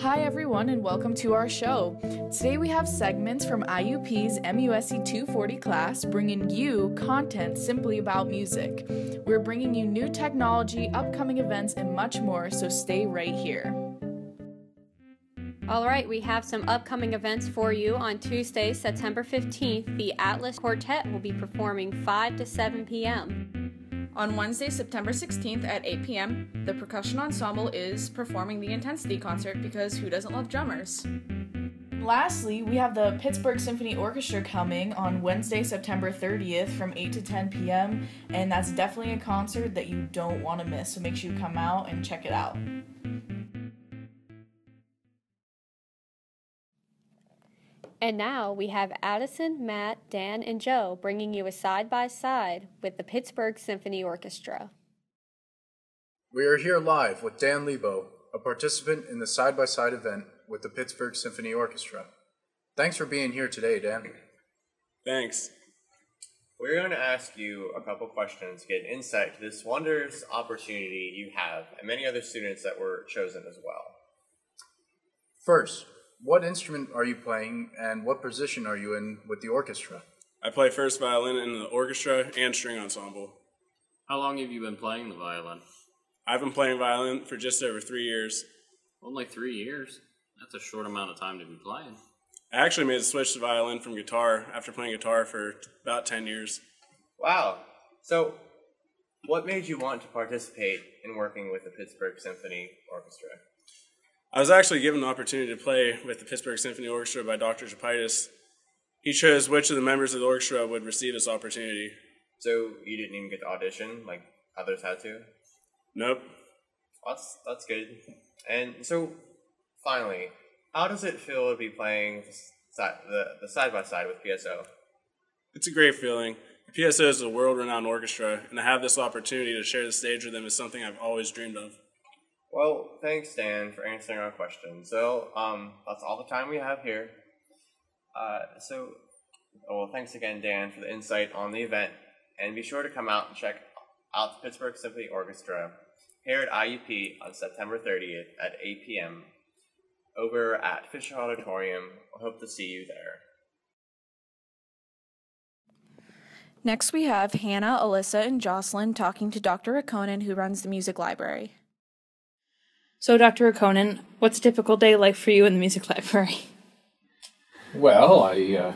Hi, everyone, and welcome to our show. Today we have segments from IUP's MUSC 240 class bringing you content simply about music. We're bringing you new technology, upcoming events, and much more, so stay right here. All right, we have some upcoming events for you. On Tuesday, September 15th, the Atlas Quartet will be performing 5 to 7 p.m. On Wednesday, September 16th at 8 p.m., the percussion ensemble is performing the Intensity concert because who doesn't love drummers? Lastly, we have the Pittsburgh Symphony Orchestra coming on Wednesday, September 30th from 8 to 10 p.m., and that's definitely a concert that you don't want to miss, so make sure you come out and check it out. And now we have Addison, Matt, Dan, and Joe bringing you a side by side with the Pittsburgh Symphony Orchestra. We are here live with Dan Lebo, a participant in the side by side event with the Pittsburgh Symphony Orchestra. Thanks for being here today, Dan. Thanks. We're going to ask you a couple questions to get insight to this wondrous opportunity you have and many other students that were chosen as well. First, what instrument are you playing and what position are you in with the orchestra? I play first violin in the orchestra and string ensemble. How long have you been playing the violin? I've been playing violin for just over three years. Only three years? That's a short amount of time to be playing. I actually made a switch to violin from guitar after playing guitar for about 10 years. Wow. So, what made you want to participate in working with the Pittsburgh Symphony Orchestra? I was actually given the opportunity to play with the Pittsburgh Symphony Orchestra by Dr. Japaitis. He chose which of the members of the orchestra would receive this opportunity. So you didn't even get to audition like others had to? Nope. That's that's good. And so, finally, how does it feel to be playing the the side by side with PSO? It's a great feeling. PSO is a world-renowned orchestra, and to have this opportunity to share the stage with them is something I've always dreamed of. Well, thanks, Dan, for answering our question. So, um, that's all the time we have here. Uh, so, well, thanks again, Dan, for the insight on the event. And be sure to come out and check out the Pittsburgh Symphony Orchestra here at IUP on September 30th at 8 p.m. over at Fisher Auditorium. I hope to see you there. Next, we have Hannah, Alyssa, and Jocelyn talking to Dr. Rahkonen, who runs the music library. So, Dr. Rahkonen, what's a typical day like for you in the music library? Well, I uh,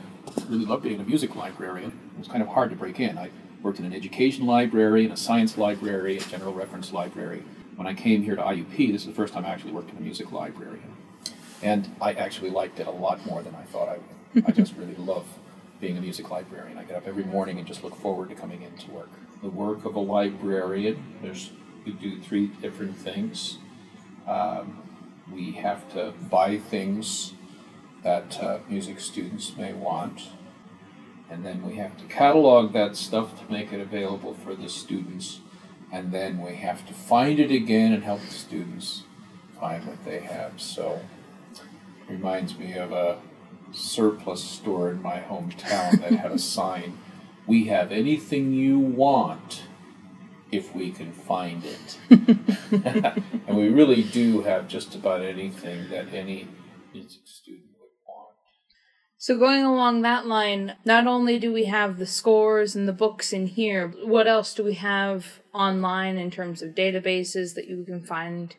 really love being a music librarian. It was kind of hard to break in. I worked in an education library, in a science library, a general reference library. When I came here to IUP, this is the first time I actually worked in a music library. And I actually liked it a lot more than I thought I would. I just really love being a music librarian. I get up every morning and just look forward to coming into work. The work of a librarian, there's you do three different things. Um, we have to buy things that uh, music students may want, and then we have to catalog that stuff to make it available for the students, and then we have to find it again and help the students find what they have. So, reminds me of a surplus store in my hometown that had a sign, "We have anything you want." If we can find it. and we really do have just about anything that any music student would want. So, going along that line, not only do we have the scores and the books in here, what else do we have online in terms of databases that you can find?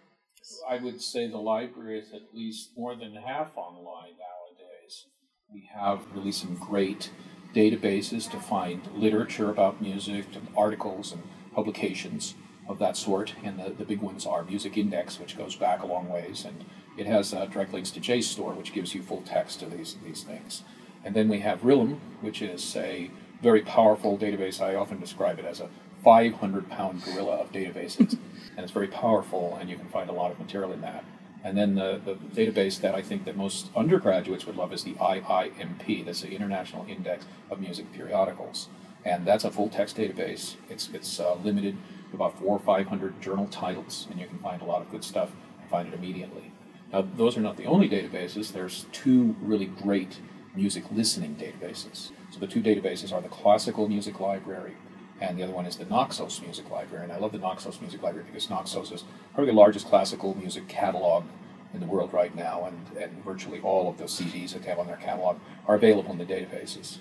I would say the library is at least more than half online nowadays. We have really some great databases to find literature about music, articles, and publications of that sort, and the, the big ones are Music Index, which goes back a long ways, and it has uh, direct links to JSTOR, which gives you full text of these, these things. And then we have RILM, which is a very powerful database. I often describe it as a 500 pound gorilla of databases, and it's very powerful, and you can find a lot of material in that. And then the, the database that I think that most undergraduates would love is the IIMP, that's the International Index of Music Periodicals and that's a full text database. It's it's uh, limited to about four or five hundred journal titles, and you can find a lot of good stuff and find it immediately. Now, those are not the only databases. There's two really great music listening databases. So the two databases are the Classical Music Library, and the other one is the Naxos Music Library. And I love the Naxos Music Library because Naxos is probably the largest classical music catalog in the world right now, and, and virtually all of the CDs that they have on their catalog are available in the databases.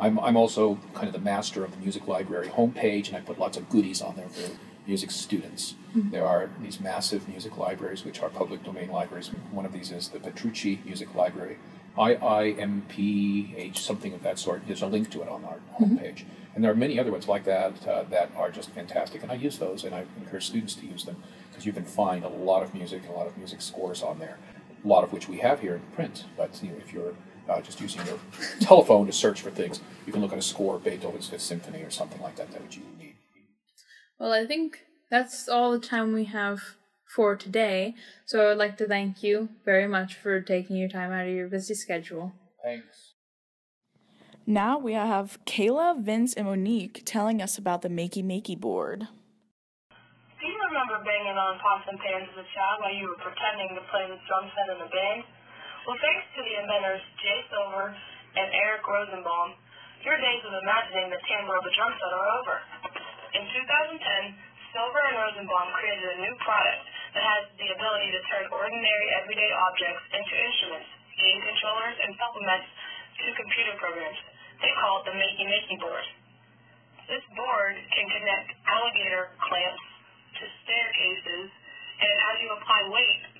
I'm, I'm also kind of the master of the music library homepage, and I put lots of goodies on there for music students. Mm-hmm. There are these massive music libraries, which are public domain libraries. One of these is the Petrucci Music Library, IIMPH, something of that sort. There's a link to it on our mm-hmm. homepage. And there are many other ones like that uh, that are just fantastic. And I use those, and I encourage students to use them because you can find a lot of music, a lot of music scores on there, a lot of which we have here in print. But you know, if you're uh, just using your telephone to search for things, you can look at a score of Beethoven's Fifth Symphony or something like that that would you need. Well, I think that's all the time we have for today. So I'd like to thank you very much for taking your time out of your busy schedule. Thanks. Now we have Kayla, Vince, and Monique telling us about the Makey Makey board. Do you remember banging on pots and pans as a child while you were pretending to play the drum set in the band? Well, thanks to the inventors Jay Silver and Eric Rosenbaum, your days of imagining the timbre of a drum set are over. In 2010, Silver and Rosenbaum created a new product that has the ability to turn ordinary everyday objects into instruments, game controllers, and supplements to computer programs. They call it the Makey Makey board. This board can connect alligator clamps to staircases, and as you apply weight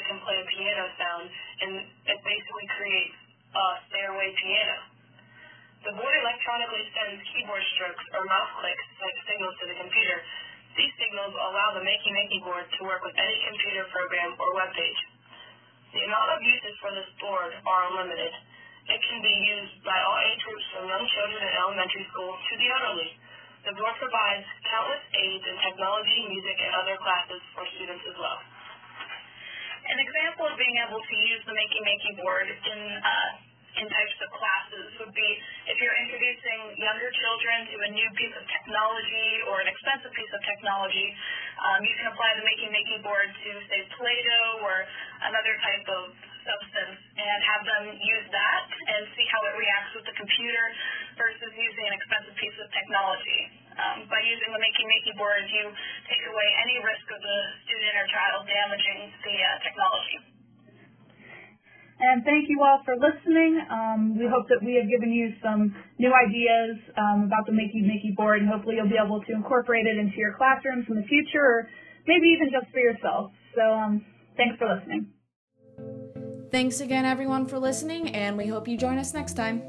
it can play a piano sound, and it basically creates a stairway piano. The board electronically sends keyboard strokes or mouse clicks like signals to the computer. These signals allow the Makey Makey board to work with any computer program or web page. The amount of uses for this board are unlimited. It can be used by all age groups from young children in elementary school to the elderly. The board provides countless aids in technology, music, and other classes for students as well. An example of being able to use the Makey Makey board in uh, in types of classes would be if you're introducing younger children to a new piece of technology or an expensive piece of technology, um, you can apply the Makey Makey board to, say, Play-Doh or another type of substance and have them use that and see how it reacts with the computer versus using an expensive piece of technology. By using the Makey Makey board, you take away any risk of the student or child damaging the uh, technology. And thank you all for listening. Um, we hope that we have given you some new ideas um, about the Makey Makey board, and hopefully you'll be able to incorporate it into your classrooms in the future, or maybe even just for yourself. So um, thanks for listening. Thanks again, everyone, for listening, and we hope you join us next time.